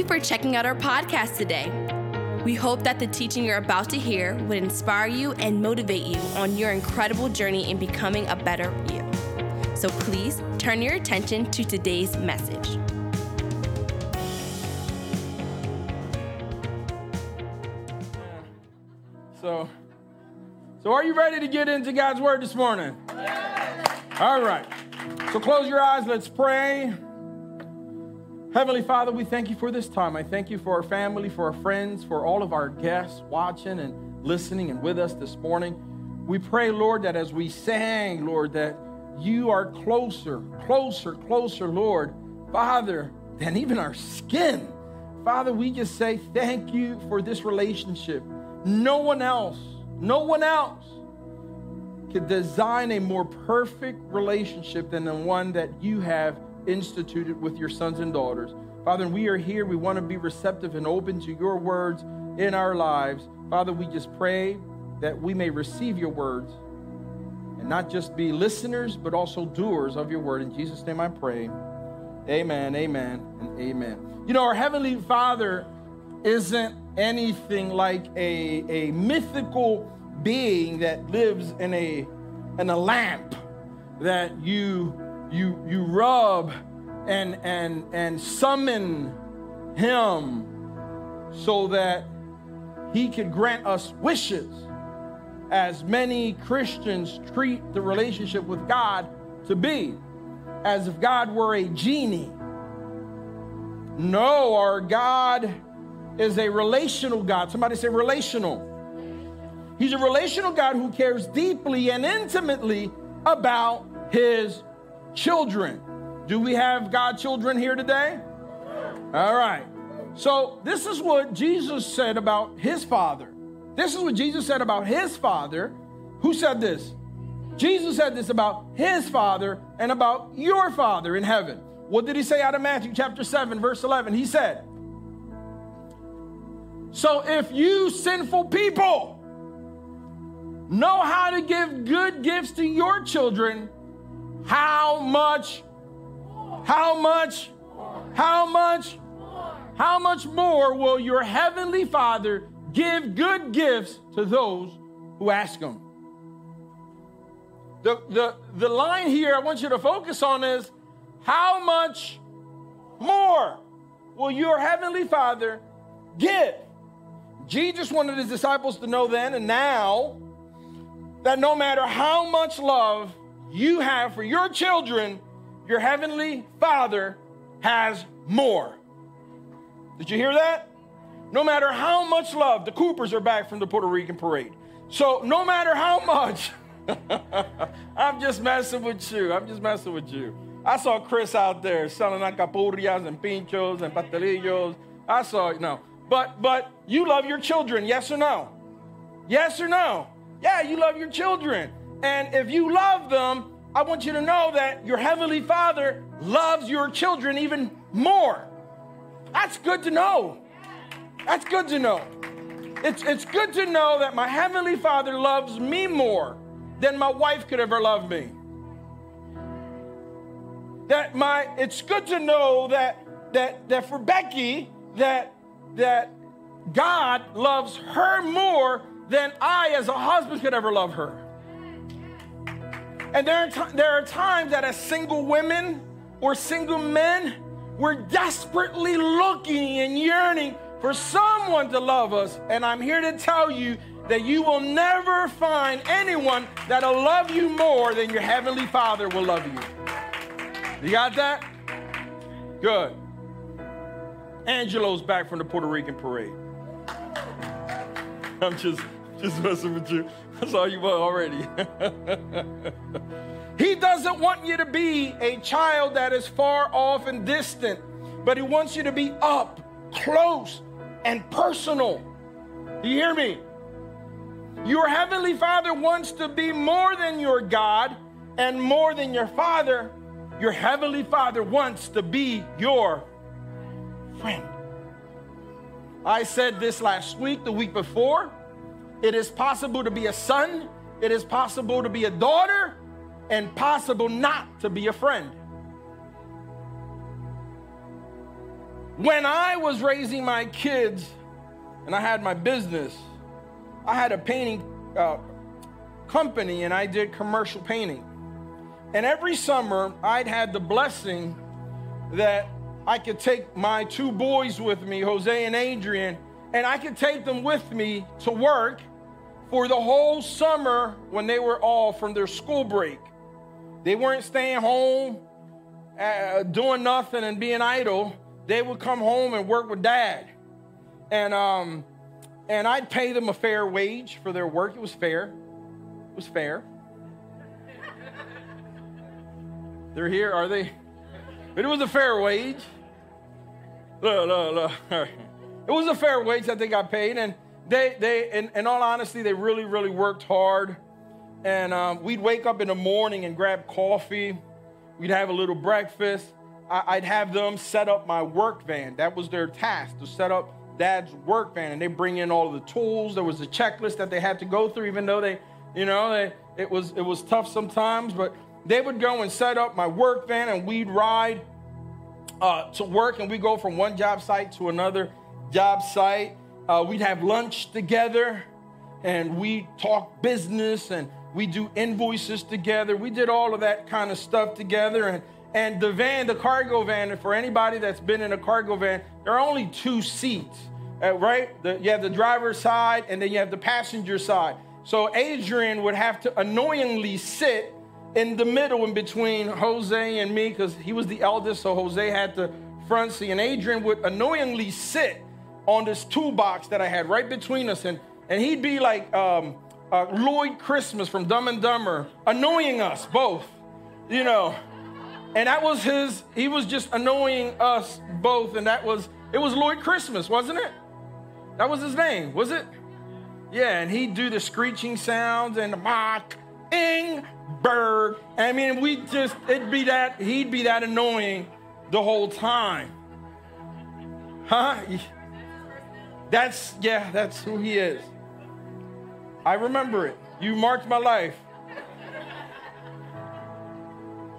you for checking out our podcast today. We hope that the teaching you're about to hear would inspire you and motivate you on your incredible journey in becoming a better you. So please turn your attention to today's message. So, so are you ready to get into God's word this morning? All right. So close your eyes. Let's pray. Heavenly Father, we thank you for this time. I thank you for our family, for our friends, for all of our guests watching and listening and with us this morning. We pray, Lord, that as we sang, Lord, that you are closer, closer, closer, Lord, Father, than even our skin. Father, we just say thank you for this relationship. No one else, no one else could design a more perfect relationship than the one that you have instituted with your sons and daughters. Father, we are here. We want to be receptive and open to your words in our lives. Father, we just pray that we may receive your words and not just be listeners, but also doers of your word. In Jesus' name I pray. Amen, amen, and amen. You know, our Heavenly Father isn't anything like a, a mythical being that lives in a, in a lamp that you you you rub and and and summon him so that he could grant us wishes. As many Christians treat the relationship with God to be as if God were a genie. No our God is a relational God. Somebody say relational. He's a relational God who cares deeply and intimately about his children. Do we have God children here today? All right. So, this is what Jesus said about his father. This is what Jesus said about his father. Who said this? Jesus said this about his father and about your father in heaven. What did he say out of Matthew chapter 7, verse 11? He said, So if you sinful people know how to give good gifts to your children, how much? How much? How much? How much more will your heavenly Father give good gifts to those who ask him? The, the, the line here I want you to focus on is how much more will your heavenly Father give? Jesus wanted his disciples to know then and now that no matter how much love you have for your children, your heavenly Father has more. Did you hear that? No matter how much love, the Coopers are back from the Puerto Rican parade. So, no matter how much, I'm just messing with you. I'm just messing with you. I saw Chris out there selling alcapurrias and pinchos and pastelillos. I saw, know. But but you love your children, yes or no? Yes or no? Yeah, you love your children. And if you love them, I want you to know that your Heavenly Father loves your children even more. That's good to know. That's good to know. It's, it's good to know that my Heavenly Father loves me more than my wife could ever love me. That my it's good to know that that that for Becky that that God loves her more than I as a husband could ever love her. And there are, t- there are times that as single women or single men, we're desperately looking and yearning for someone to love us. And I'm here to tell you that you will never find anyone that'll love you more than your Heavenly Father will love you. You got that? Good. Angelo's back from the Puerto Rican parade. I'm just just messing with you. That's all you want already. he doesn't want you to be a child that is far off and distant, but he wants you to be up, close, and personal. You hear me? Your heavenly Father wants to be more than your God and more than your Father. Your heavenly Father wants to be your friend. I said this last week, the week before. It is possible to be a son, it is possible to be a daughter, and possible not to be a friend. When I was raising my kids and I had my business, I had a painting uh, company and I did commercial painting. And every summer, I'd had the blessing that I could take my two boys with me, Jose and Adrian, and I could take them with me to work for the whole summer when they were all from their school break. They weren't staying home uh, doing nothing and being idle. They would come home and work with dad. And, um, and I'd pay them a fair wage for their work. It was fair. It was fair. They're here, are they? But it was a fair wage. Look, look, look. It was a fair wage that they got paid, and they, they, in, in all honesty, they really, really worked hard. And um, we'd wake up in the morning and grab coffee. We'd have a little breakfast. I, I'd have them set up my work van. That was their task to set up dad's work van, and they bring in all the tools. There was a checklist that they had to go through, even though they, you know, they, it was it was tough sometimes. But they would go and set up my work van, and we'd ride uh, to work, and we go from one job site to another job site. Uh, we'd have lunch together, and we talk business, and we do invoices together. We did all of that kind of stuff together, and and the van, the cargo van, and for anybody that's been in a cargo van, there are only two seats, uh, right? The, you have the driver's side, and then you have the passenger side. So Adrian would have to annoyingly sit in the middle in between Jose and me because he was the eldest, so Jose had the front seat. And Adrian would annoyingly sit on this toolbox that I had right between us. And, and he'd be like um, uh, Lloyd Christmas from Dumb and Dumber, annoying us both, you know. And that was his, he was just annoying us both. And that was, it was Lloyd Christmas, wasn't it? That was his name, was it? Yeah, and he'd do the screeching sounds and the mock, ing, bird. I mean, we just, it'd be that, he'd be that annoying the whole time. Huh? That's, yeah, that's who he is. I remember it. You marked my life.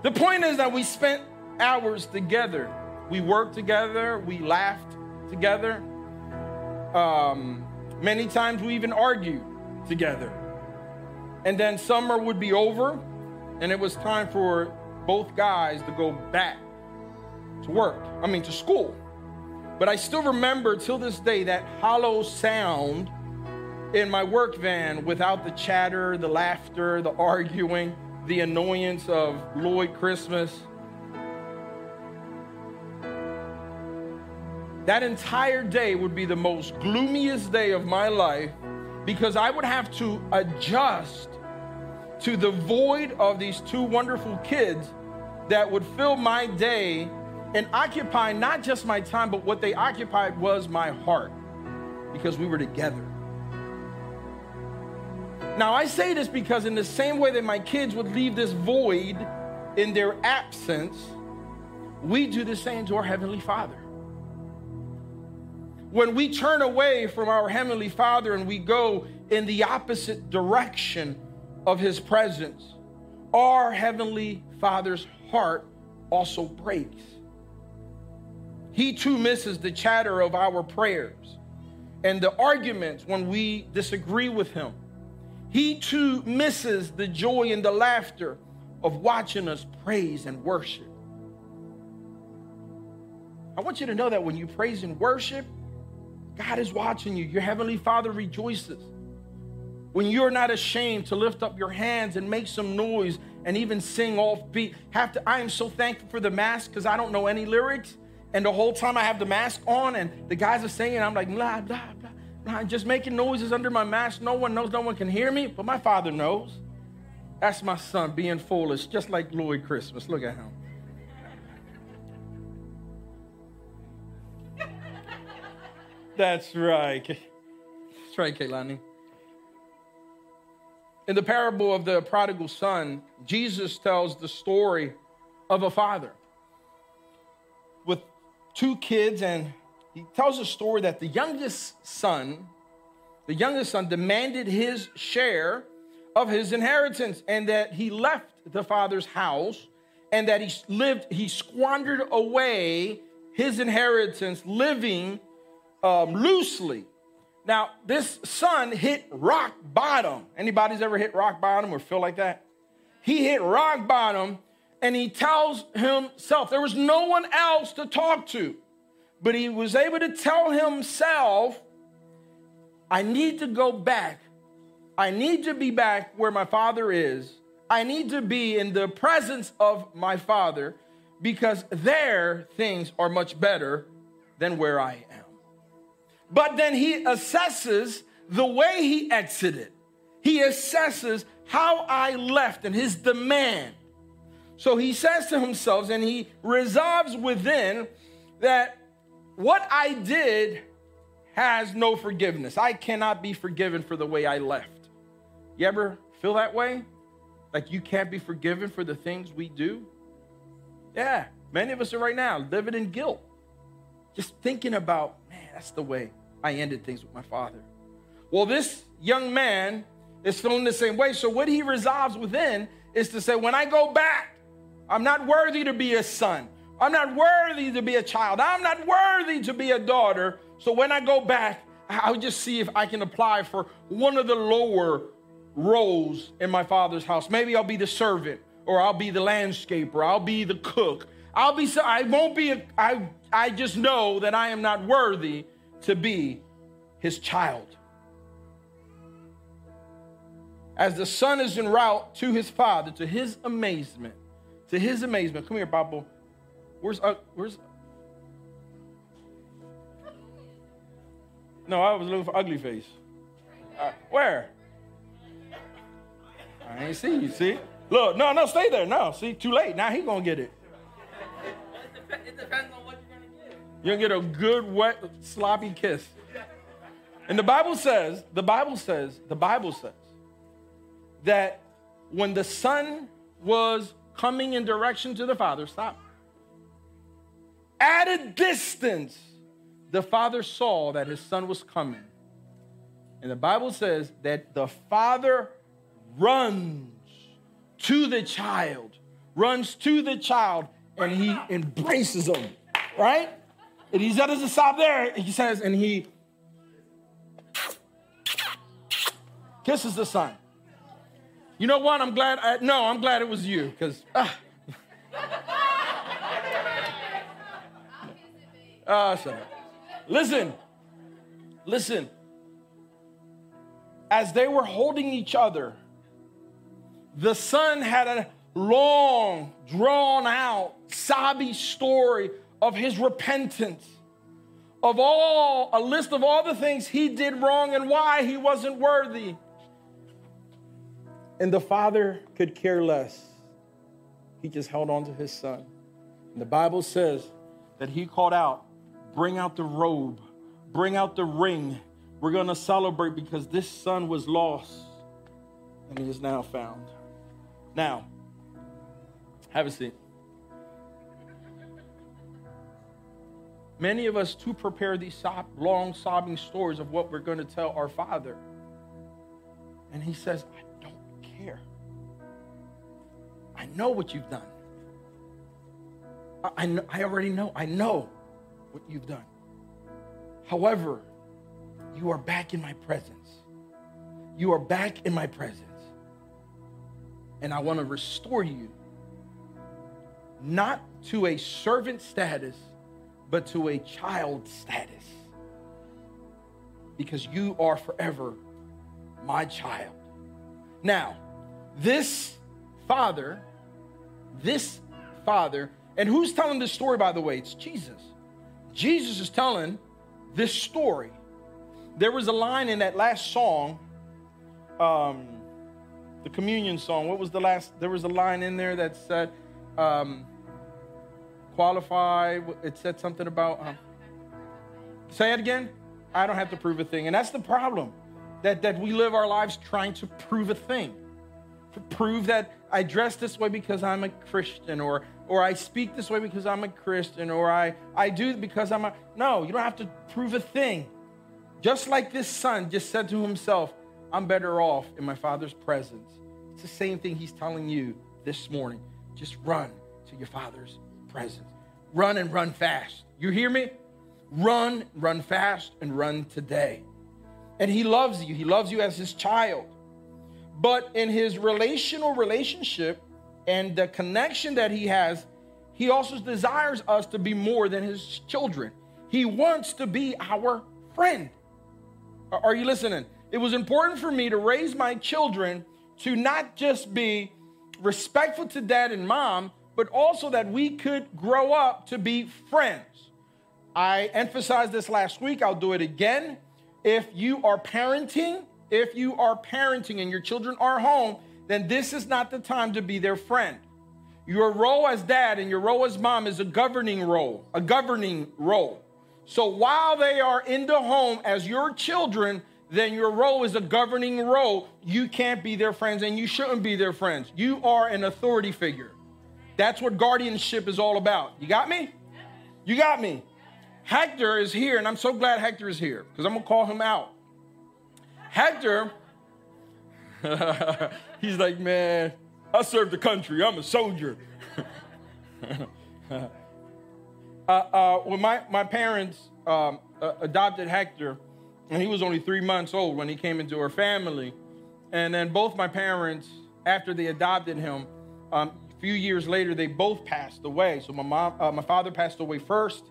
The point is that we spent hours together. We worked together, we laughed together. Um, many times we even argued together. And then summer would be over, and it was time for both guys to go back to work, I mean, to school. But I still remember till this day that hollow sound in my work van without the chatter, the laughter, the arguing, the annoyance of Lloyd Christmas. That entire day would be the most gloomiest day of my life because I would have to adjust to the void of these two wonderful kids that would fill my day and occupy not just my time, but what they occupied was my heart because we were together. Now, I say this because, in the same way that my kids would leave this void in their absence, we do the same to our Heavenly Father. When we turn away from our Heavenly Father and we go in the opposite direction of His presence, our Heavenly Father's heart also breaks. He too misses the chatter of our prayers and the arguments when we disagree with Him. He too misses the joy and the laughter of watching us praise and worship. I want you to know that when you praise and worship, God is watching you. Your Heavenly Father rejoices. When you're not ashamed to lift up your hands and make some noise and even sing off beat. Have to, I am so thankful for the mask because I don't know any lyrics. And the whole time I have the mask on and the guys are singing, I'm like, blah, blah, blah. I'm just making noises under my mask. No one knows, no one can hear me, but my father knows. That's my son being foolish, just like Lloyd Christmas. Look at him. That's right. That's right, Kaylani. In the parable of the prodigal son, Jesus tells the story of a father two kids and he tells a story that the youngest son, the youngest son demanded his share of his inheritance and that he left the father's house and that he lived, he squandered away his inheritance living um, loosely. Now, this son hit rock bottom. Anybody's ever hit rock bottom or feel like that? He hit rock bottom and he tells himself there was no one else to talk to, but he was able to tell himself, I need to go back. I need to be back where my father is. I need to be in the presence of my father because there things are much better than where I am. But then he assesses the way he exited. He assesses how I left and his demand. So he says to himself, and he resolves within that what I did has no forgiveness. I cannot be forgiven for the way I left. You ever feel that way? Like you can't be forgiven for the things we do? Yeah, many of us are right now living in guilt. Just thinking about, man, that's the way I ended things with my father. Well, this young man is feeling the same way. So, what he resolves within is to say, when I go back, I'm not worthy to be a son. I'm not worthy to be a child. I'm not worthy to be a daughter. So, when I go back, I'll just see if I can apply for one of the lower roles in my father's house. Maybe I'll be the servant, or I'll be the landscaper, or I'll be the cook. I'll be, I won't be, a, I, I just know that I am not worthy to be his child. As the son is en route to his father, to his amazement, to his amazement. Come here, Bible. Where's uh, where's? No, I was looking for ugly face. Uh, where? I ain't see you. See? Look, no, no, stay there. No, see, too late. Now he gonna get it. It depends on what you're gonna get. You're gonna get a good, wet, sloppy kiss. And the Bible says, the Bible says, the Bible says that when the son was coming in direction to the father, stop. At a distance, the father saw that his son was coming. And the Bible says that the father runs to the child, runs to the child, and he embraces him, right? And he doesn't stop there. He says, and he kisses the son. You know what? I'm glad. I, no, I'm glad it was you because. Uh, uh, listen, listen. As they were holding each other, the son had a long, drawn out, sobby story of his repentance, of all, a list of all the things he did wrong and why he wasn't worthy. And the father could care less. He just held on to his son. And the Bible says that he called out, Bring out the robe, bring out the ring. We're going to celebrate because this son was lost and he is now found. Now, have a seat. Many of us, to prepare these sob, long sobbing stories of what we're going to tell our father. And he says, know what you've done. I, I, I already know. I know what you've done. However, you are back in my presence. You are back in my presence. And I want to restore you not to a servant status, but to a child status. Because you are forever my child. Now, this father, this father, and who's telling this story, by the way? It's Jesus. Jesus is telling this story. There was a line in that last song, um, the communion song. What was the last? There was a line in there that said, um, qualify. It said something about, say it again. I don't have to prove a thing. And that's the problem that, that we live our lives trying to prove a thing prove that I dress this way because I'm a Christian or or I speak this way because I'm a Christian or I I do because I'm a No, you don't have to prove a thing. Just like this son just said to himself, I'm better off in my father's presence. It's the same thing he's telling you this morning. Just run to your father's presence. run and run fast. You hear me? Run, run fast, and run today. And he loves you. He loves you as his child. But in his relational relationship and the connection that he has, he also desires us to be more than his children. He wants to be our friend. Are you listening? It was important for me to raise my children to not just be respectful to dad and mom, but also that we could grow up to be friends. I emphasized this last week, I'll do it again. If you are parenting, if you are parenting and your children are home, then this is not the time to be their friend. Your role as dad and your role as mom is a governing role, a governing role. So while they are in the home as your children, then your role is a governing role. You can't be their friends and you shouldn't be their friends. You are an authority figure. That's what guardianship is all about. You got me? You got me. Hector is here, and I'm so glad Hector is here because I'm going to call him out. Hector, he's like, man, I serve the country, I'm a soldier. uh, uh, when my, my parents um, uh, adopted Hector, and he was only three months old when he came into our family. And then both my parents, after they adopted him, um, a few years later, they both passed away. So my mom, uh, my father passed away first,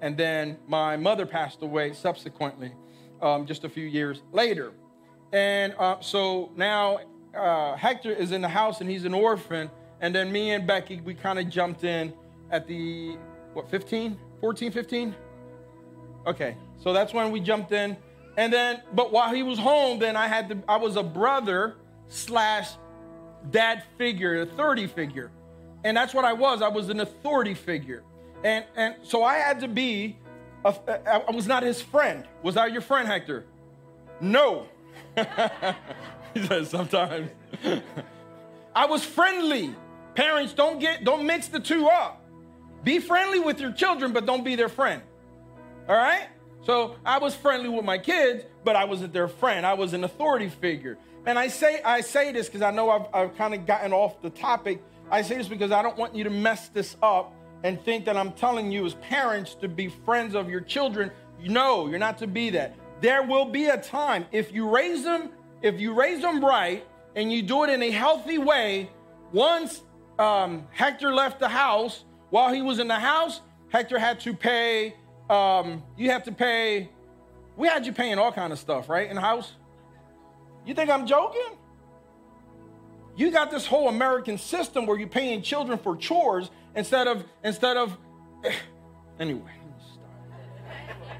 and then my mother passed away subsequently, um, just a few years later. And uh, so now uh, Hector is in the house and he's an orphan. And then me and Becky, we kind of jumped in at the, what, 15, 14, 15? Okay, so that's when we jumped in. And then, but while he was home, then I had to, I was a brother slash dad figure, authority figure. And that's what I was. I was an authority figure. And, and so I had to be, a, I was not his friend. Was I your friend, Hector? No. he says sometimes. I was friendly. Parents, don't get, don't mix the two up. Be friendly with your children, but don't be their friend. All right? So I was friendly with my kids, but I wasn't their friend. I was an authority figure. And I say I say this because I know I've, I've kind of gotten off the topic. I say this because I don't want you to mess this up and think that I'm telling you as parents to be friends of your children. No, you're not to be that. There will be a time if you raise them, if you raise them right and you do it in a healthy way. Once um, Hector left the house, while he was in the house, Hector had to pay um, you have to pay. We had you paying all kind of stuff, right, in the house. You think I'm joking? You got this whole American system where you're paying children for chores instead of instead of. Anyway,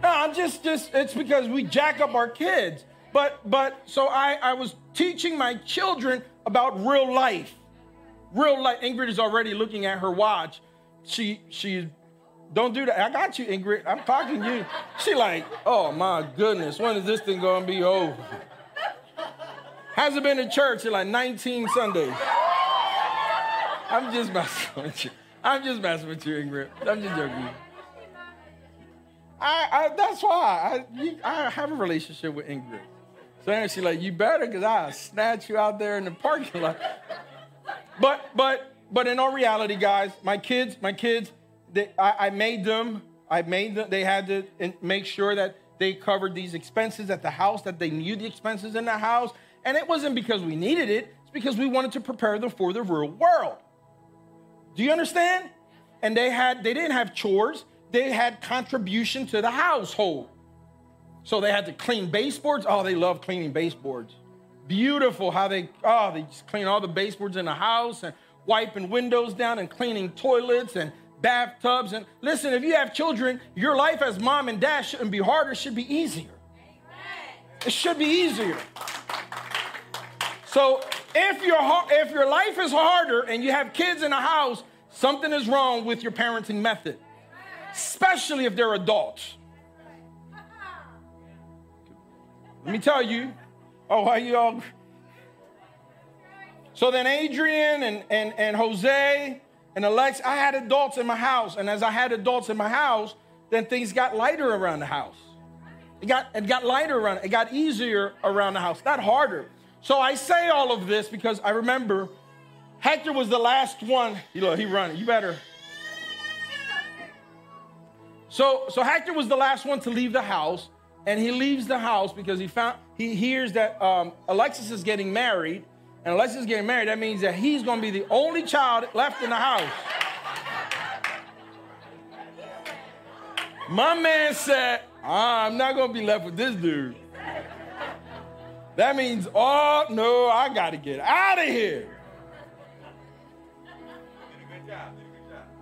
no, I'm just just it's because we jack up our kids. But but so I I was teaching my children about real life, real life. Ingrid is already looking at her watch. She she don't do that. I got you, Ingrid. I'm talking to you. She like, oh my goodness, when is this thing gonna be over? Hasn't been to church in like 19 Sundays. I'm just messing with you. I'm just messing with you, Ingrid. I'm just joking. I, I that's why I, you, I have a relationship with Ingrid. So then she's like, you better, cause I snatch you out there in the parking lot. But but but in all reality, guys, my kids, my kids, they, I, I, made them, I made them, they had to make sure that they covered these expenses at the house, that they knew the expenses in the house. And it wasn't because we needed it, it's because we wanted to prepare them for the real world. Do you understand? And they had, they didn't have chores, they had contribution to the household. So they had to clean baseboards. Oh, they love cleaning baseboards. Beautiful how they, oh, they just clean all the baseboards in the house and wiping windows down and cleaning toilets and bathtubs. And listen, if you have children, your life as mom and dad shouldn't be harder, it should be easier. It should be easier. So if your if your life is harder and you have kids in the house, something is wrong with your parenting method, especially if they're adults. Let me tell you. Oh, why you all? So then Adrian and, and, and Jose and Alex, I had adults in my house. And as I had adults in my house, then things got lighter around the house. It got, it got lighter around, it got easier around the house, not harder. So I say all of this because I remember Hector was the last one. You know, he running. You better. So, so Hector was the last one to leave the house, and he leaves the house because he found he hears that um, Alexis is getting married, and Alexis is getting married. That means that he's going to be the only child left in the house. My man said, "I'm not going to be left with this dude." That means, oh no, I got to get out of here.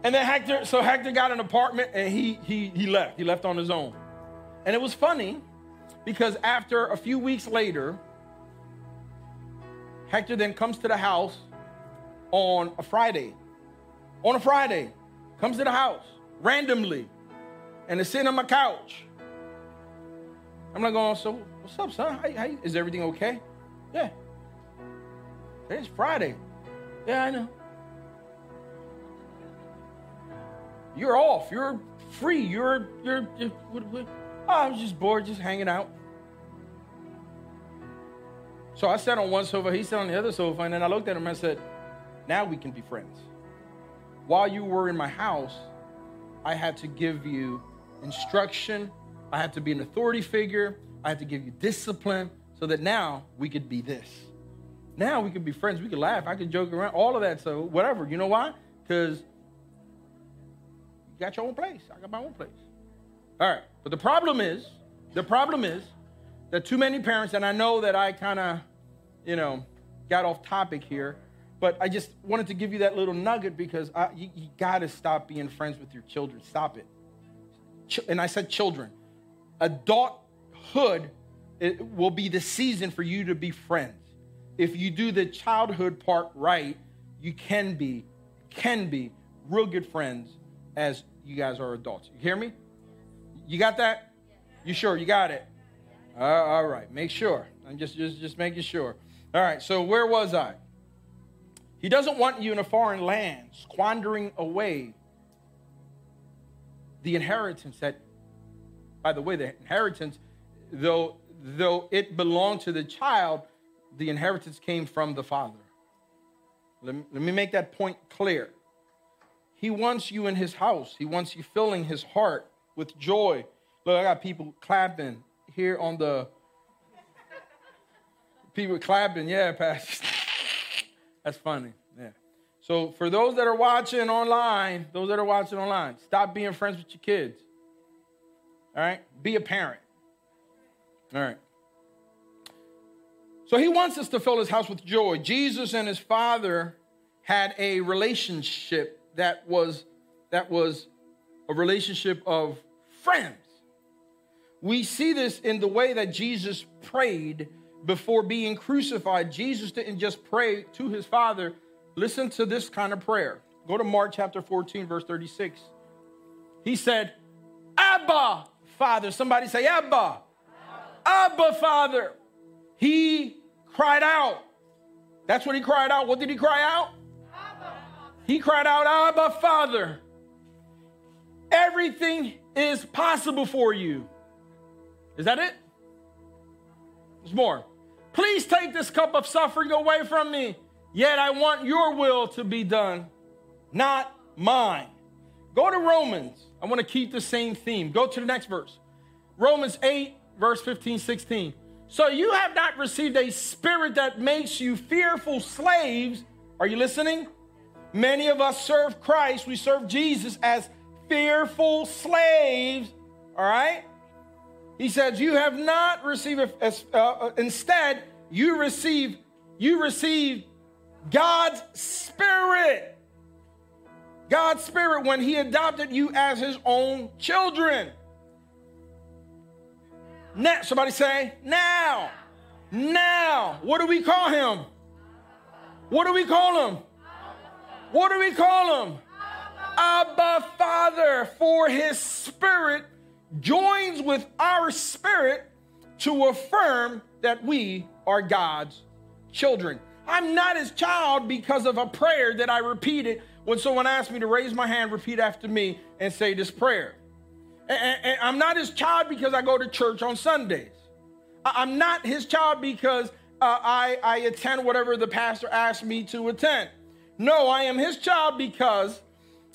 And then Hector, so Hector got an apartment and he he he left. He left on his own. And it was funny because after a few weeks later, Hector then comes to the house on a Friday. On a Friday, comes to the house randomly and is sitting on my couch. I'm like going, so what's up, son? How, how, is everything okay? Yeah. It's Friday. Yeah, I know. You're off. You're free. You're you're. you're what, what? Oh, I was just bored, just hanging out. So I sat on one sofa. He sat on the other sofa, and then I looked at him and I said, "Now we can be friends." While you were in my house, I had to give you instruction. I had to be an authority figure. I had to give you discipline so that now we could be this. Now we could be friends. We could laugh. I could joke around. All of that. So whatever. You know why? Because got your own place. I got my own place. All right. But the problem is, the problem is that too many parents, and I know that I kind of, you know, got off topic here, but I just wanted to give you that little nugget because I, you, you got to stop being friends with your children. Stop it. Ch- and I said children. Adulthood will be the season for you to be friends. If you do the childhood part right, you can be, can be real good friends as you guys are adults. You hear me? You got that? You sure? You got it? Uh, all right. Make sure. I'm just, just, just making sure. All right. So where was I? He doesn't want you in a foreign land, squandering away the inheritance that, by the way, the inheritance, though, though it belonged to the child, the inheritance came from the father. Let me, let me make that point clear. He wants you in his house. He wants you filling his heart with joy. Look, I got people clapping here on the people clapping. Yeah, Pastor. That's funny. Yeah. So for those that are watching online, those that are watching online, stop being friends with your kids. All right? Be a parent. All right. So he wants us to fill his house with joy. Jesus and his father had a relationship that was that was a relationship of friends. We see this in the way that Jesus prayed before being crucified. Jesus didn't just pray to his Father. Listen to this kind of prayer. Go to Mark chapter 14, verse 36. He said, Abba, Father. Somebody say, Abba. Abba, Abba Father. He cried out. That's what he cried out. What did he cry out? He cried out, Abba, Father. Everything is possible for you. Is that it? There's more. Please take this cup of suffering away from me. Yet I want your will to be done, not mine. Go to Romans. I want to keep the same theme. Go to the next verse. Romans 8, verse 15, 16. So you have not received a spirit that makes you fearful slaves. Are you listening? Many of us serve Christ, we serve Jesus as fearful slaves, all right? He says, You have not received, uh, uh, instead, you receive, you receive God's Spirit. God's Spirit when He adopted you as His own children. Now, somebody say, now. Now. What do we call Him? What do we call Him? What do we call him? Abba Father, for his spirit joins with our spirit to affirm that we are God's children. I'm not his child because of a prayer that I repeated when someone asked me to raise my hand, repeat after me, and say this prayer. And I'm not his child because I go to church on Sundays. I'm not his child because uh, I, I attend whatever the pastor asked me to attend. No, I am his child because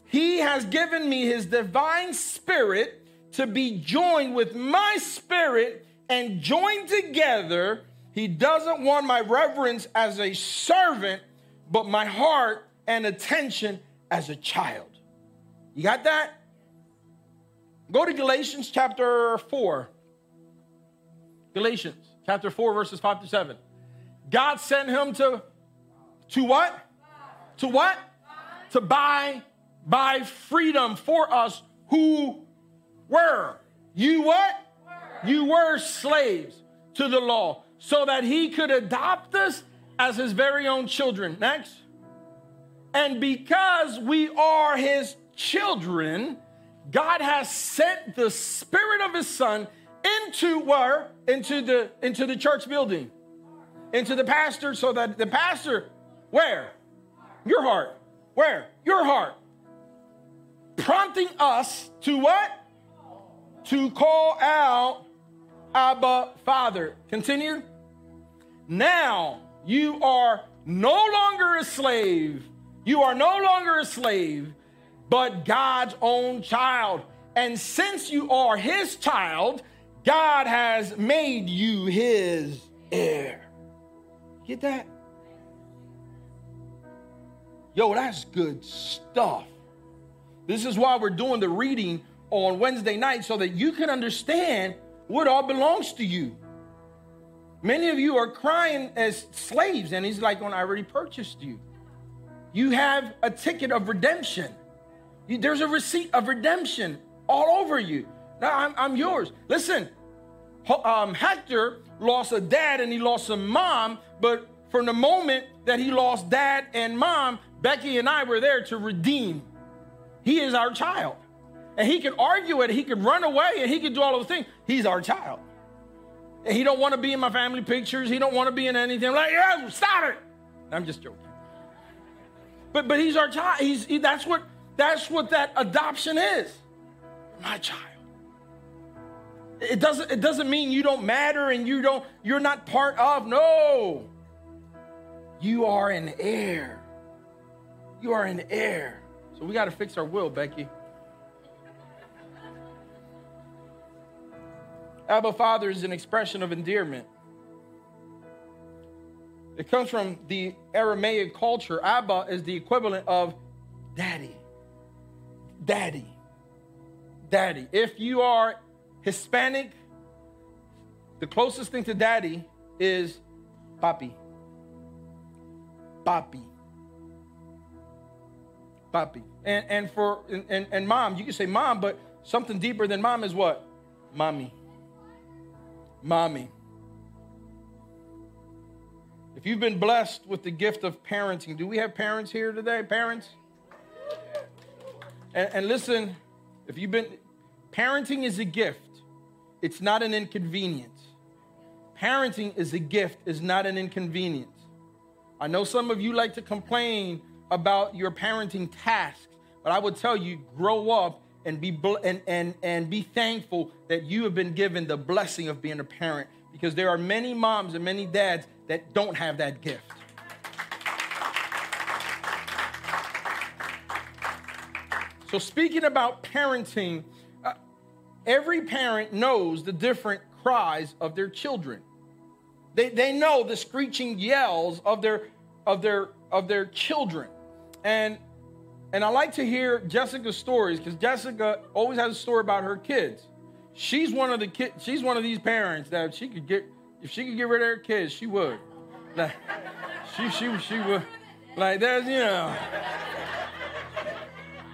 he has given me his divine spirit to be joined with my spirit and joined together. He doesn't want my reverence as a servant, but my heart and attention as a child. You got that? Go to Galatians chapter 4. Galatians chapter 4, verses 5 to 7. God sent him to, to what? To what? To buy, buy freedom for us who were. You what? You were slaves to the law so that he could adopt us as his very own children. Next. And because we are his children, God has sent the spirit of his son into where? Into the into the church building. Into the pastor so that the pastor where? Your heart. Where? Your heart. Prompting us to what? To call out Abba Father. Continue. Now you are no longer a slave. You are no longer a slave, but God's own child. And since you are his child, God has made you his heir. Get that? Yo, that's good stuff. This is why we're doing the reading on Wednesday night so that you can understand what all belongs to you. Many of you are crying as slaves, and he's like, oh, I already purchased you. You have a ticket of redemption. You, there's a receipt of redemption all over you. Now I'm, I'm yours. Listen, um, Hector lost a dad and he lost a mom, but from the moment that he lost dad and mom, Becky and I were there to redeem. He is our child. And he can argue it, he can run away, and he can do all those things. He's our child. And he don't want to be in my family pictures. He don't want to be in anything. I'm like, yeah, stop it. I'm just joking. But but he's our child. He's he, that's what that's what that adoption is. My child. It doesn't it doesn't mean you don't matter and you don't you're not part of. No. You are an heir. You are an heir. So we got to fix our will, Becky. Abba Father is an expression of endearment. It comes from the Aramaic culture. Abba is the equivalent of daddy. Daddy. Daddy. If you are Hispanic, the closest thing to daddy is papi. Papi. Papi. And, and for and, and mom, you can say mom, but something deeper than mom is what? Mommy. Mommy. If you've been blessed with the gift of parenting, do we have parents here today? Parents? And, and listen, if you've been, parenting is a gift, it's not an inconvenience. Parenting is a gift, is not an inconvenience. I know some of you like to complain about your parenting tasks, but I would tell you grow up and be and, and, and be thankful that you have been given the blessing of being a parent because there are many moms and many dads that don't have that gift. So, speaking about parenting, uh, every parent knows the different cries of their children. They, they know the screeching yells of their, of, their, of their children. And, and I like to hear Jessica's stories because Jessica always has a story about her kids. She's one of the kid, she's one of these parents that she could get if she could get rid of her kids, she would. Like, she, she, she would. Like, there's, you know.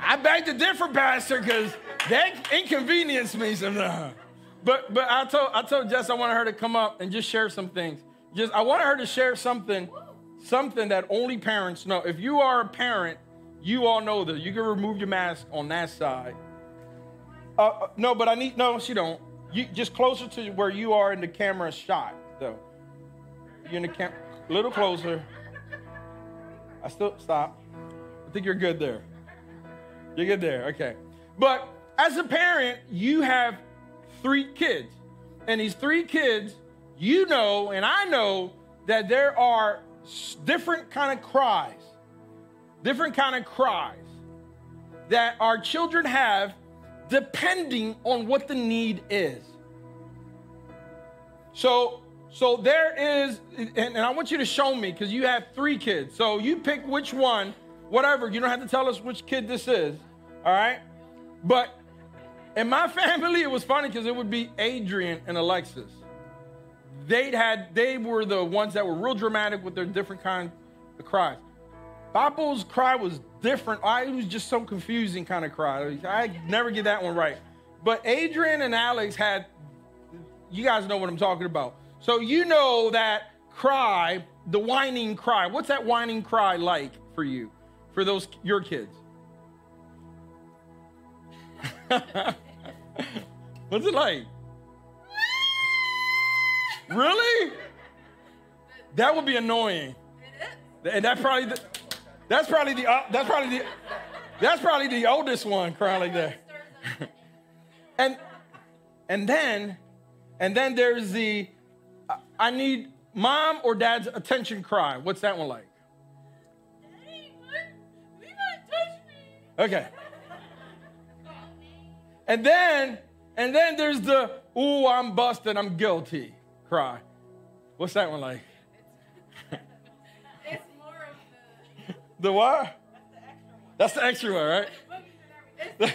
I beg to differ, Pastor, because that inconvenienced me sometimes. But but I told I told Jess I wanted her to come up and just share some things. Just I wanted her to share something, something that only parents know. If you are a parent, you all know that you can remove your mask on that side. Uh, uh no, but I need no. She don't. You just closer to where you are in the camera shot, though. You're in the camera, a little closer. I still stop. I think you're good there. You're good there. Okay. But as a parent, you have three kids, and these three kids, you know, and I know that there are different kind of cries, different kind of cries that our children have depending on what the need is. So, so there is, and, and I want you to show me because you have three kids. So you pick which one, whatever. You don't have to tell us which kid this is. All right. But in my family, it was funny because it would be Adrian and Alexis. They'd had, they were the ones that were real dramatic with their different kind of cries. Papo's cry was different. I, it was just so confusing kind of cry. I never get that one right. But Adrian and Alex had, you guys know what I'm talking about. So you know that cry, the whining cry. What's that whining cry like for you, for those your kids? What's it like? Really? That would be annoying. And that probably. The, that's probably the uh, that's probably the that's probably the oldest one crying like that. and and then and then there's the uh, I need mom or dad's attention cry. What's that one like? Daddy, touch me. Okay. And then and then there's the ooh I'm busted I'm guilty cry. What's that one like? It's more of the The what? That's the extra one, right? it's,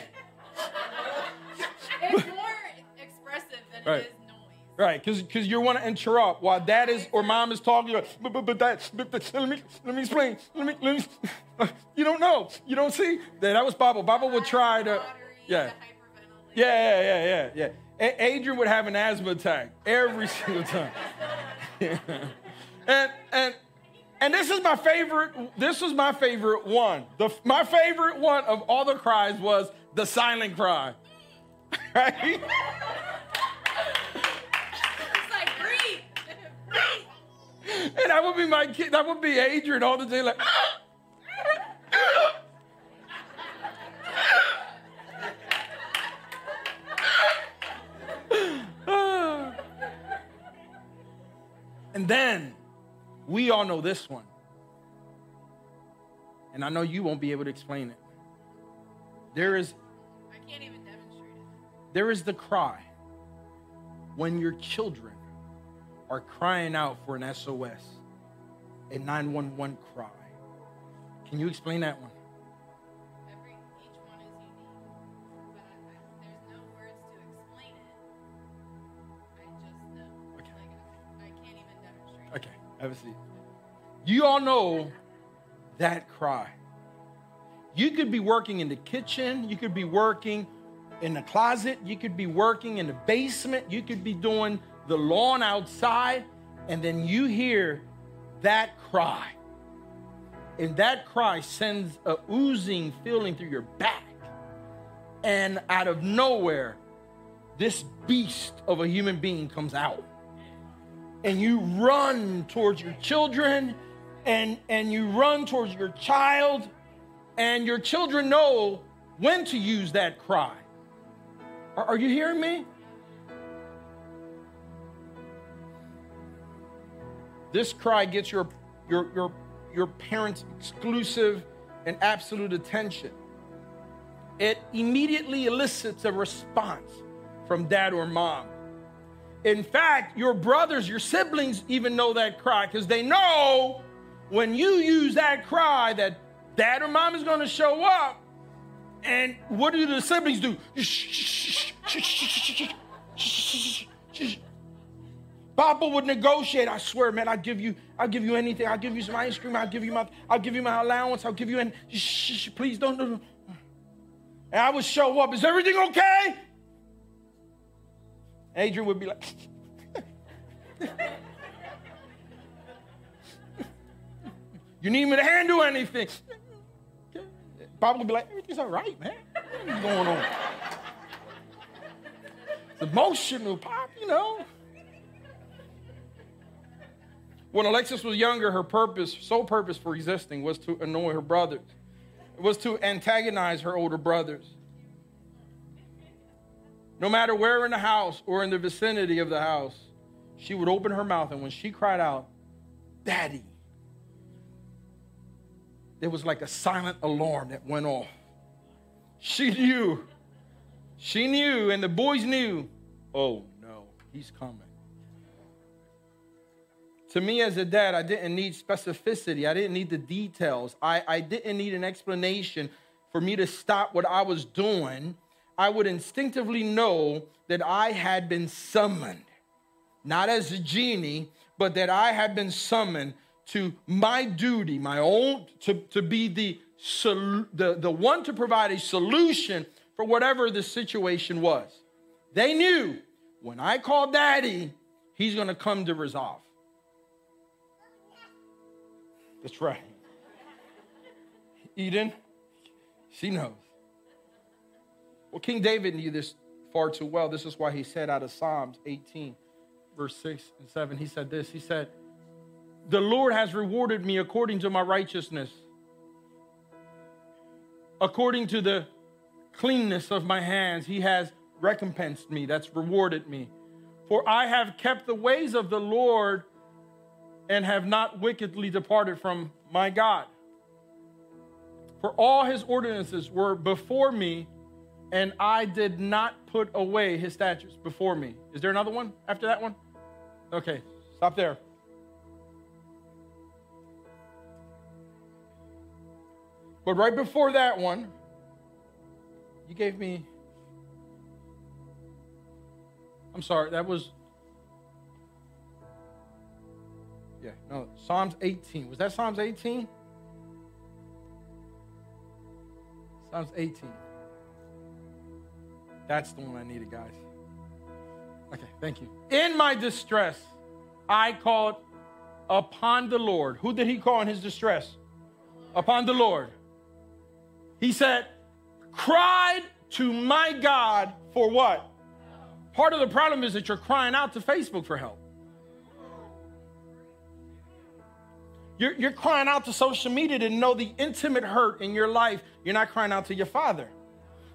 it's more expressive than right. it is noise. Right, because you want to interrupt while dad is or mom is talking. Like, but, but, but that, but, but, let me let me explain. Let me let me. You don't know. You don't see. That, that was Papa. Papa would try to. Yeah. Yeah, yeah, yeah, yeah, yeah. A- Adrian would have an asthma attack every single time. and and and this is my favorite, this was my favorite one. The, my favorite one of all the cries was the silent cry. right? It's like, breathe, breathe. And that would be my kid, that would be Adrian all the day, like, and then we all know this one. And I know you won't be able to explain it. There is I can't even demonstrate it. There is the cry when your children are crying out for an SOS, a 911 cry. Can you explain that one? Have a seat. You all know that cry. You could be working in the kitchen, you could be working in the closet, you could be working in the basement, you could be doing the lawn outside, and then you hear that cry. And that cry sends a oozing feeling through your back. And out of nowhere, this beast of a human being comes out and you run towards your children and, and you run towards your child, and your children know when to use that cry. Are, are you hearing me? This cry gets your, your, your, your parents' exclusive and absolute attention. It immediately elicits a response from dad or mom. In fact, your brothers, your siblings even know that cry because they know when you use that cry that dad or mom is going to show up. And what do the siblings do? Papa would negotiate. I swear, man, I'll give you, I'll give you anything. I'll give you some ice cream. I'll give you my, I'll give you my allowance. I'll give you and please don't. And I would show up. Is everything okay? Adrian would be like, You need me to handle anything? Papa would be like, Everything's all right, man. What's going on? It's emotional, Pop, you know. When Alexis was younger, her purpose, sole purpose for existing, was to annoy her brothers. It was to antagonize her older brothers. No matter where in the house or in the vicinity of the house, she would open her mouth, and when she cried out, Daddy, there was like a silent alarm that went off. She knew, She knew, and the boys knew, oh no, he's coming. To me, as a dad, I didn't need specificity. I didn't need the details. I, I didn't need an explanation for me to stop what I was doing. I would instinctively know that I had been summoned, not as a genie, but that I had been summoned to my duty, my own, to, to be the, the, the one to provide a solution for whatever the situation was. They knew when I call daddy, he's to come to resolve. That's right. Eden, she knows. Well, King David knew this far too well. This is why he said out of Psalms 18, verse 6 and 7, he said this. He said, The Lord has rewarded me according to my righteousness, according to the cleanness of my hands. He has recompensed me, that's rewarded me. For I have kept the ways of the Lord and have not wickedly departed from my God. For all his ordinances were before me, and I did not put away his statutes before me. Is there another one after that one? Okay, stop there. But right before that one, you gave me. I'm sorry, that was Yeah, no, Psalms 18. Was that Psalms 18? Psalms 18. That's the one I needed, guys. Okay, thank you. In my distress, I called upon the Lord. Who did he call in his distress? Upon the Lord. He said, cried to my God for what? Part of the problem is that you're crying out to Facebook for help. You're, you're crying out to social media to know the intimate hurt in your life. You're not crying out to your father.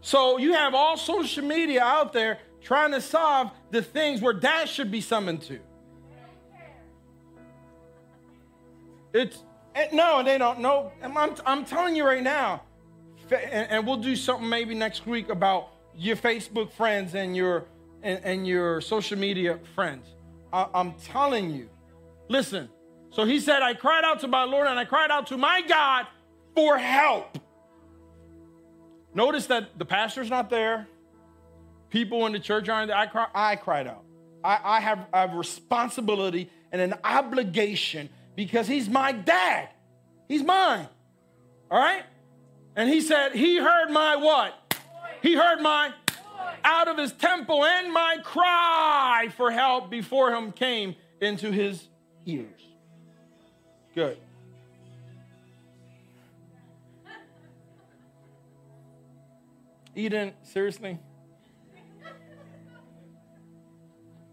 So you have all social media out there trying to solve the things where dad should be summoned to. It's eh, no, they don't know. I'm, I'm telling you right now, and, and, we'll do something maybe next week about your Facebook friends and your and, and your social media friends. I, I'm telling you, listen, so he said, I cried out to my Lord and I cried out to my God for help. Notice that the pastor's not there. People in the church aren't there. I, cry, I cried out. I, I have a responsibility and an obligation because he's my dad. He's mine. All right? And he said, He heard my what? He heard my out of his temple and my cry for help before him came into his ears. Good. Eden, seriously?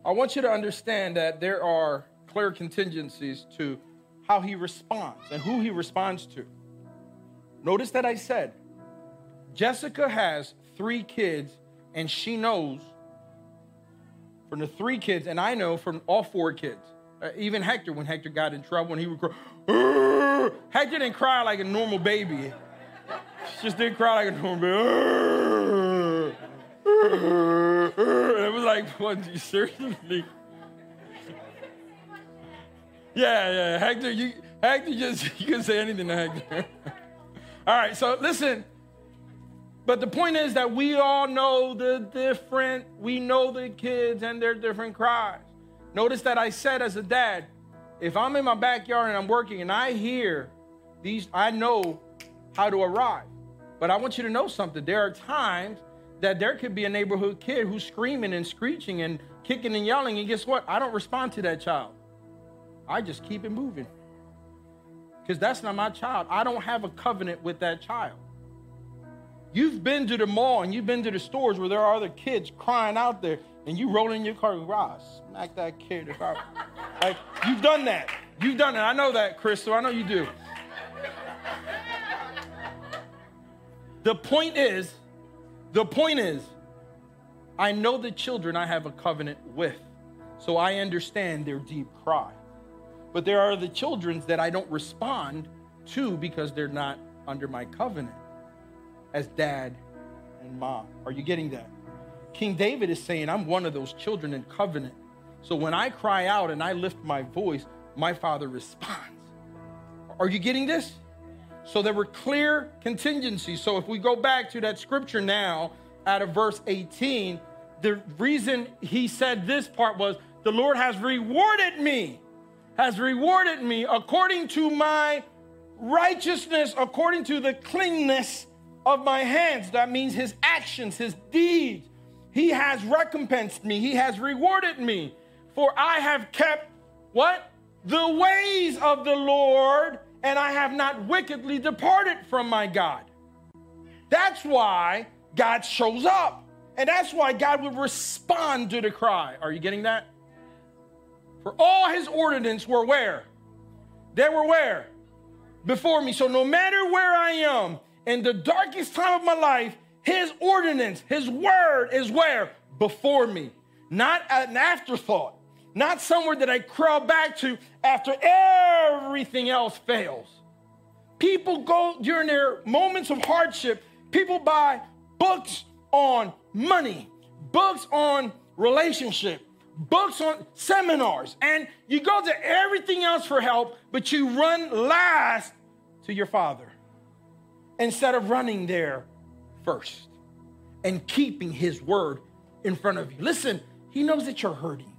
I want you to understand that there are clear contingencies to how he responds and who he responds to. Notice that I said Jessica has three kids, and she knows from the three kids, and I know from all four kids. Uh, even Hector, when Hector got in trouble, when he would cry, Hector didn't cry like a normal baby. Just didn't cry like a normal baby. it was like, what, seriously? Yeah, yeah. Hector, you Hector just you can say anything to Hector. all right, so listen. But the point is that we all know the different, we know the kids and their different cries. Notice that I said as a dad, if I'm in my backyard and I'm working and I hear these, I know how to arrive. But I want you to know something. There are times that there could be a neighborhood kid who's screaming and screeching and kicking and yelling. And guess what? I don't respond to that child. I just keep it moving. Because that's not my child. I don't have a covenant with that child. You've been to the mall and you've been to the stores where there are other kids crying out there and you roll in your car and ah, smack that kid. If I, like, you've done that. You've done it. I know that, Crystal. I know you do. The point is, the point is, I know the children I have a covenant with, so I understand their deep cry. But there are the children that I don't respond to because they're not under my covenant as dad and mom. Are you getting that? King David is saying, I'm one of those children in covenant. So when I cry out and I lift my voice, my father responds. Are you getting this? So there were clear contingencies. So if we go back to that scripture now, out of verse 18, the reason he said this part was the Lord has rewarded me, has rewarded me according to my righteousness, according to the cleanness of my hands. That means his actions, his deeds. He has recompensed me, he has rewarded me. For I have kept what? The ways of the Lord, and I have not wickedly departed from my God. That's why God shows up. And that's why God would respond to the cry. Are you getting that? For all his ordinance were where? They were where? Before me. So no matter where I am, in the darkest time of my life, his ordinance, his word is where? Before me. Not an afterthought, not somewhere that I crawl back to after everything else fails. People go during their moments of hardship, people buy books on money, books on relationship, books on seminars, and you go to everything else for help, but you run last to your father instead of running there first and keeping his word in front of you. Listen, he knows that you're hurting.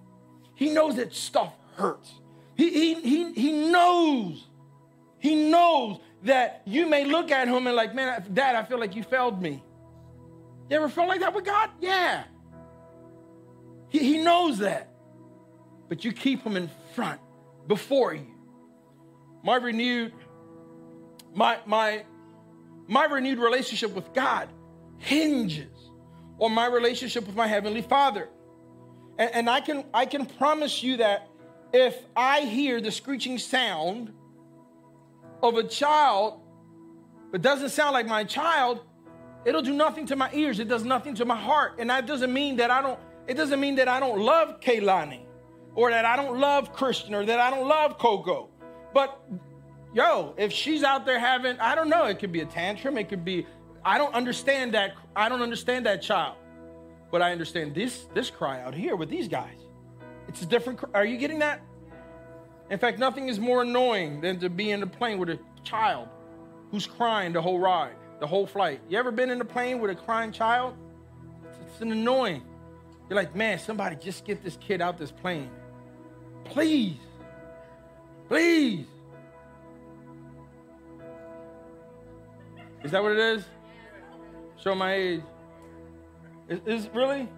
He knows that stuff hurts. He, he, he, he knows. He knows that you may look at him and like, man, dad, I feel like you failed me. You ever felt like that with God? Yeah. He, he knows that. But you keep him in front before you. My renewed, my, my, my renewed relationship with God hinges on my relationship with my Heavenly Father. And, and I, can, I can promise you that if I hear the screeching sound of a child, but doesn't sound like my child, it'll do nothing to my ears. It does nothing to my heart. And that doesn't mean that I don't, it doesn't mean that I don't love Kaylani or that I don't love Christian or that I don't love Coco. But yo, if she's out there having, I don't know, it could be a tantrum, it could be, I don't understand that, I don't understand that child. But I understand this this cry out here with these guys. It's a different cry. are you getting that? In fact, nothing is more annoying than to be in the plane with a child who's crying the whole ride, the whole flight. You ever been in the plane with a crying child? It's, it's an annoying. You're like, man, somebody just get this kid out this plane. Please. Please. Is that what it is? Show my age. Is, is really?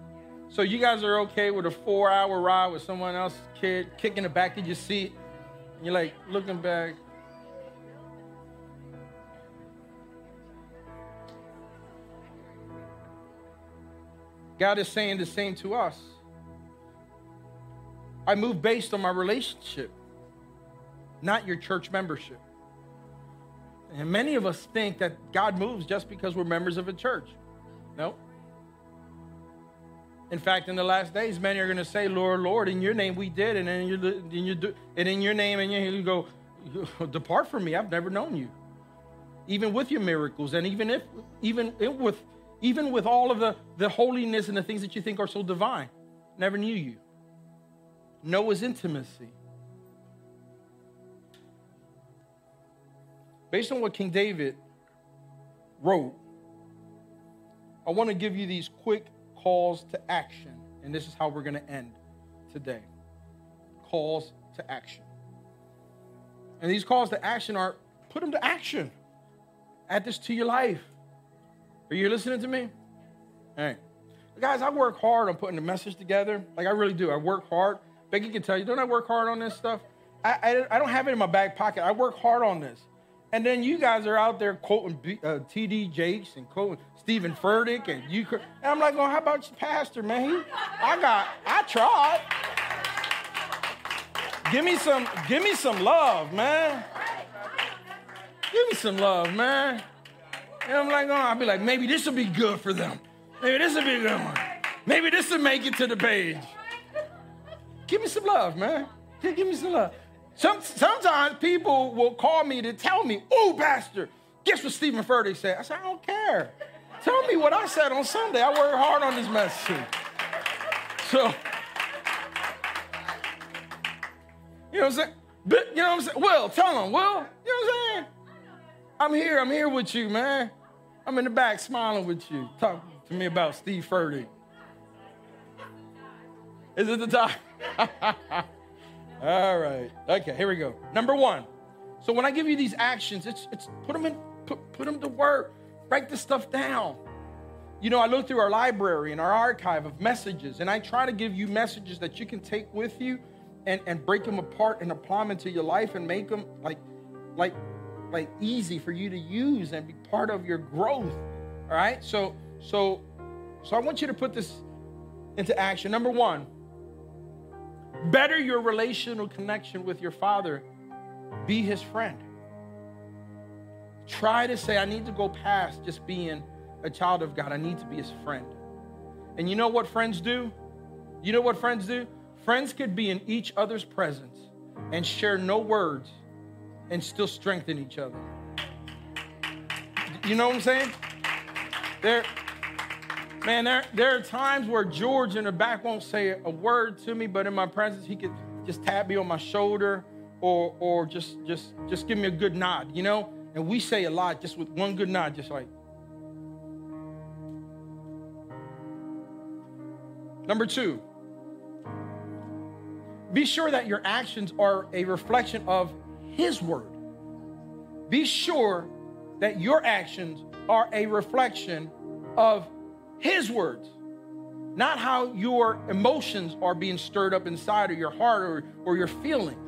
So you guys are okay with a four-hour ride with someone else's kid kicking the back of your seat? And you're like looking back. God is saying the same to us. I move based on my relationship, not your church membership. And many of us think that God moves just because we're members of a church. No. In fact, in the last days, many are going to say, "Lord, Lord, in Your name we did," and in Your, in your, and in Your name, and you go, "Depart from me, I've never known You." Even with Your miracles, and even if, even with, even with all of the the holiness and the things that you think are so divine, never knew You. Noah's intimacy. Based on what King David wrote, I want to give you these quick calls to action. And this is how we're going to end today calls to action. And these calls to action are put them to action. Add this to your life. Are you listening to me? Right. Guys, I work hard on putting the message together. Like, I really do. I work hard. Becky can tell you, don't I work hard on this stuff? I, I, I don't have it in my back pocket. I work hard on this. And then you guys are out there quoting uh, T.D. Jakes and quoting Steven Furtick, and you. And I'm like, well, how about your pastor, man? I got, I tried. Give me some, give me some love, man. Give me some love, man. And I'm like, oh, I'll be like, maybe this will be good for them. Maybe this will be a good one. Maybe this will make it to the page. Give me some love, man. Give me some love. Some, sometimes people will call me to tell me, oh, Pastor, guess what Steven Furtick said? I said, I don't care. Tell me what I said on Sunday. I worked hard on this message. So, you know what I'm saying? But, you know what I'm saying? Will, tell him, Will. You know what I'm saying? I'm here. I'm here with you, man. I'm in the back smiling with you. Talk to me about Steve Furtick. Is it the time? All right. Okay, here we go. Number one. So when I give you these actions, it's it's put them in, put, put them to work. Write this stuff down. You know, I look through our library and our archive of messages, and I try to give you messages that you can take with you and, and break them apart and apply them into your life and make them like like like easy for you to use and be part of your growth. All right? So so so I want you to put this into action. Number one, better your relational connection with your father. Be his friend. Try to say, I need to go past just being a child of God. I need to be his friend. And you know what friends do? You know what friends do? Friends could be in each other's presence and share no words and still strengthen each other. You know what I'm saying? There, man, there, there are times where George in the back won't say a word to me, but in my presence, he could just tap me on my shoulder or, or just, just, just give me a good nod, you know? And we say a lot just with one good nod, just like. Number two, be sure that your actions are a reflection of His word. Be sure that your actions are a reflection of His words, not how your emotions are being stirred up inside of your heart or, or your feelings.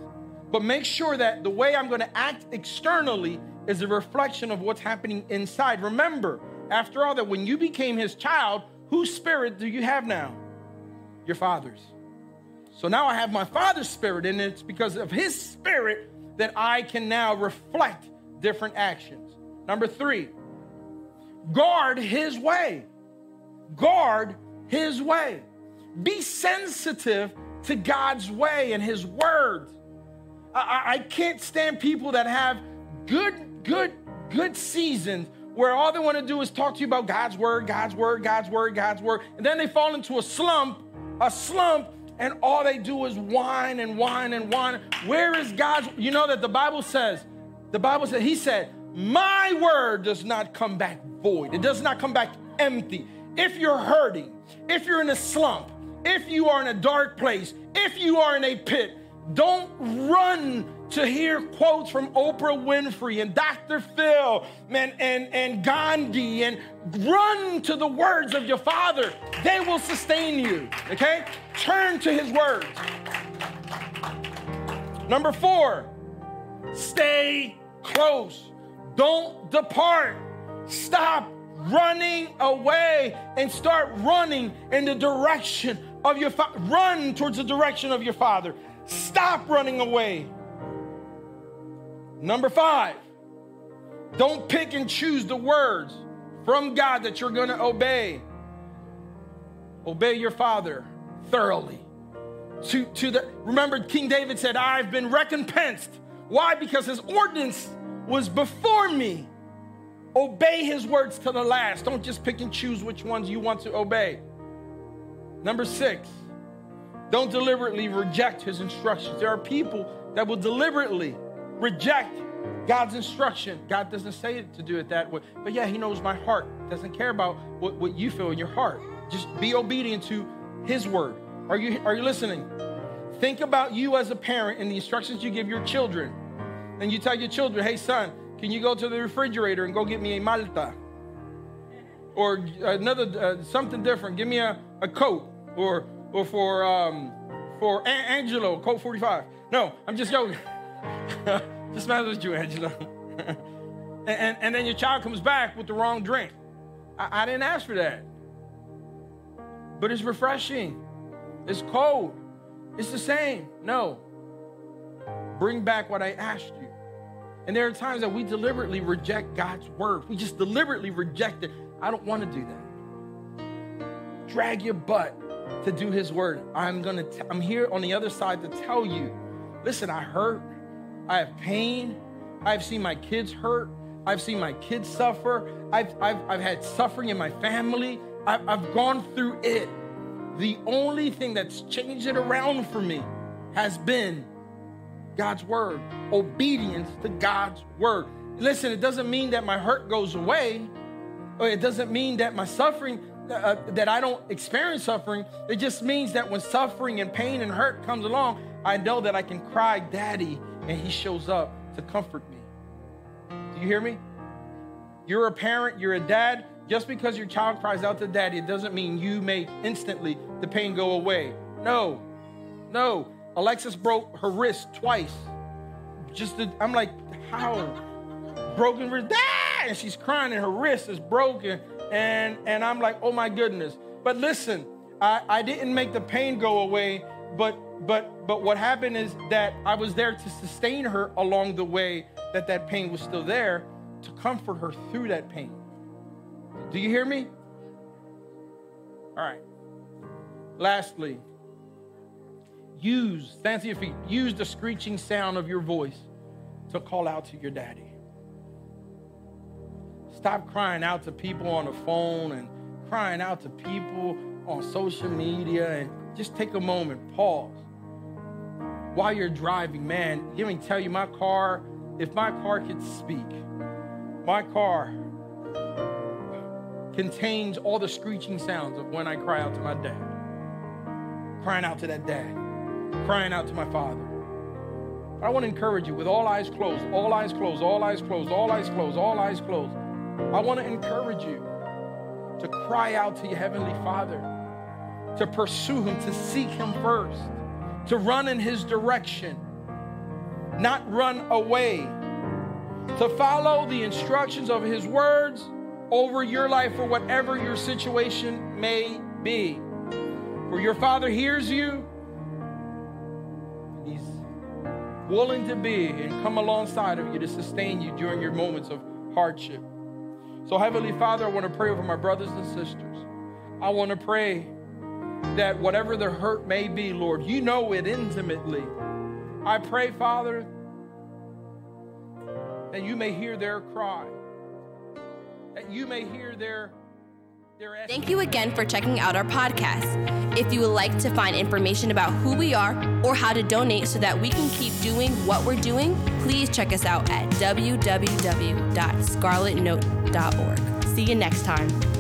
But make sure that the way I'm going to act externally is a reflection of what's happening inside. Remember, after all, that when you became His child, whose spirit do you have now? Your Father's. So now I have my Father's spirit, and it's because of His spirit that I can now reflect different actions. Number three, guard His way. Guard His way. Be sensitive to God's way and His word. I, I can't stand people that have good, good, good seasons where all they want to do is talk to you about God's word, God's word, God's word, God's word. And then they fall into a slump, a slump, and all they do is whine and whine and whine. Where is God's? You know that the Bible says, the Bible said, He said, My word does not come back void, it does not come back empty. If you're hurting, if you're in a slump, if you are in a dark place, if you are in a pit, don't run to hear quotes from Oprah Winfrey and Dr. Phil and, and, and Gandhi and run to the words of your father. They will sustain you, okay? Turn to his words. Number four, stay close. Don't depart. Stop running away and start running in the direction of your father. Run towards the direction of your father. Stop running away. Number five, don't pick and choose the words from God that you're going to obey. Obey your father thoroughly. To, to the remember, King David said, I've been recompensed. Why? Because his ordinance was before me. Obey his words to the last. Don't just pick and choose which ones you want to obey. Number six, don't deliberately reject his instructions. There are people that will deliberately reject God's instruction. God doesn't say to do it that way. But yeah, he knows my heart. Doesn't care about what, what you feel in your heart. Just be obedient to his word. Are you are you listening? Think about you as a parent and the instructions you give your children. And you tell your children, hey son, can you go to the refrigerator and go get me a Malta? Or another uh, something different. Give me a, a coat. Or or for um, for a- Angelo, Colt 45. No, I'm just joking. just mess with you, Angelo. and, and, and, then your child comes back with the wrong drink. I, I didn't ask for that. But it's refreshing. It's cold. It's the same. No. Bring back what I asked you. And there are times that we deliberately reject God's word. We just deliberately reject it. I don't want to do that. Drag your butt to do his word. I'm going to I'm here on the other side to tell you. Listen, I hurt. I have pain. I've seen my kids hurt. I've seen my kids suffer. I've, I've, I've had suffering in my family. I've, I've gone through it. The only thing that's changed it around for me has been God's word, obedience to God's word. Listen, it doesn't mean that my hurt goes away, or it doesn't mean that my suffering, uh, that I don't experience suffering. It just means that when suffering and pain and hurt comes along, I know that I can cry, Daddy, and He shows up to comfort me. Do you hear me? You're a parent, you're a dad. Just because your child cries out to daddy, it doesn't mean you make instantly the pain go away. No, no. Alexis broke her wrist twice. Just to, I'm like, how? Broken wrist, ah! and she's crying, and her wrist is broken, and and I'm like, oh my goodness. But listen, I, I didn't make the pain go away, but but but what happened is that I was there to sustain her along the way that that pain was still there to comfort her through that pain. Do you hear me? All right. Lastly, use, stand to your feet, use the screeching sound of your voice to call out to your daddy. Stop crying out to people on the phone and crying out to people on social media and just take a moment, pause. While you're driving, man, let me tell you, my car, if my car could speak, my car contains all the screeching sounds of when I cry out to my dad, crying out to that dad, crying out to my father. I want to encourage you with all eyes closed, all eyes closed, all eyes closed, all eyes closed, all eyes closed. I want to encourage you to cry out to your Heavenly Father, to pursue Him, to seek Him first, to run in His direction, not run away, to follow the instructions of His words over your life for whatever your situation may be. For your Father hears you, willing to be and come alongside of you to sustain you during your moments of hardship. So, Heavenly Father, I want to pray over my brothers and sisters. I want to pray that whatever the hurt may be, Lord, you know it intimately. I pray, Father, that you may hear their cry, that you may hear their. Thank you again for checking out our podcast. If you would like to find information about who we are or how to donate so that we can keep doing what we're doing, please check us out at www.scarletnote.org. See you next time.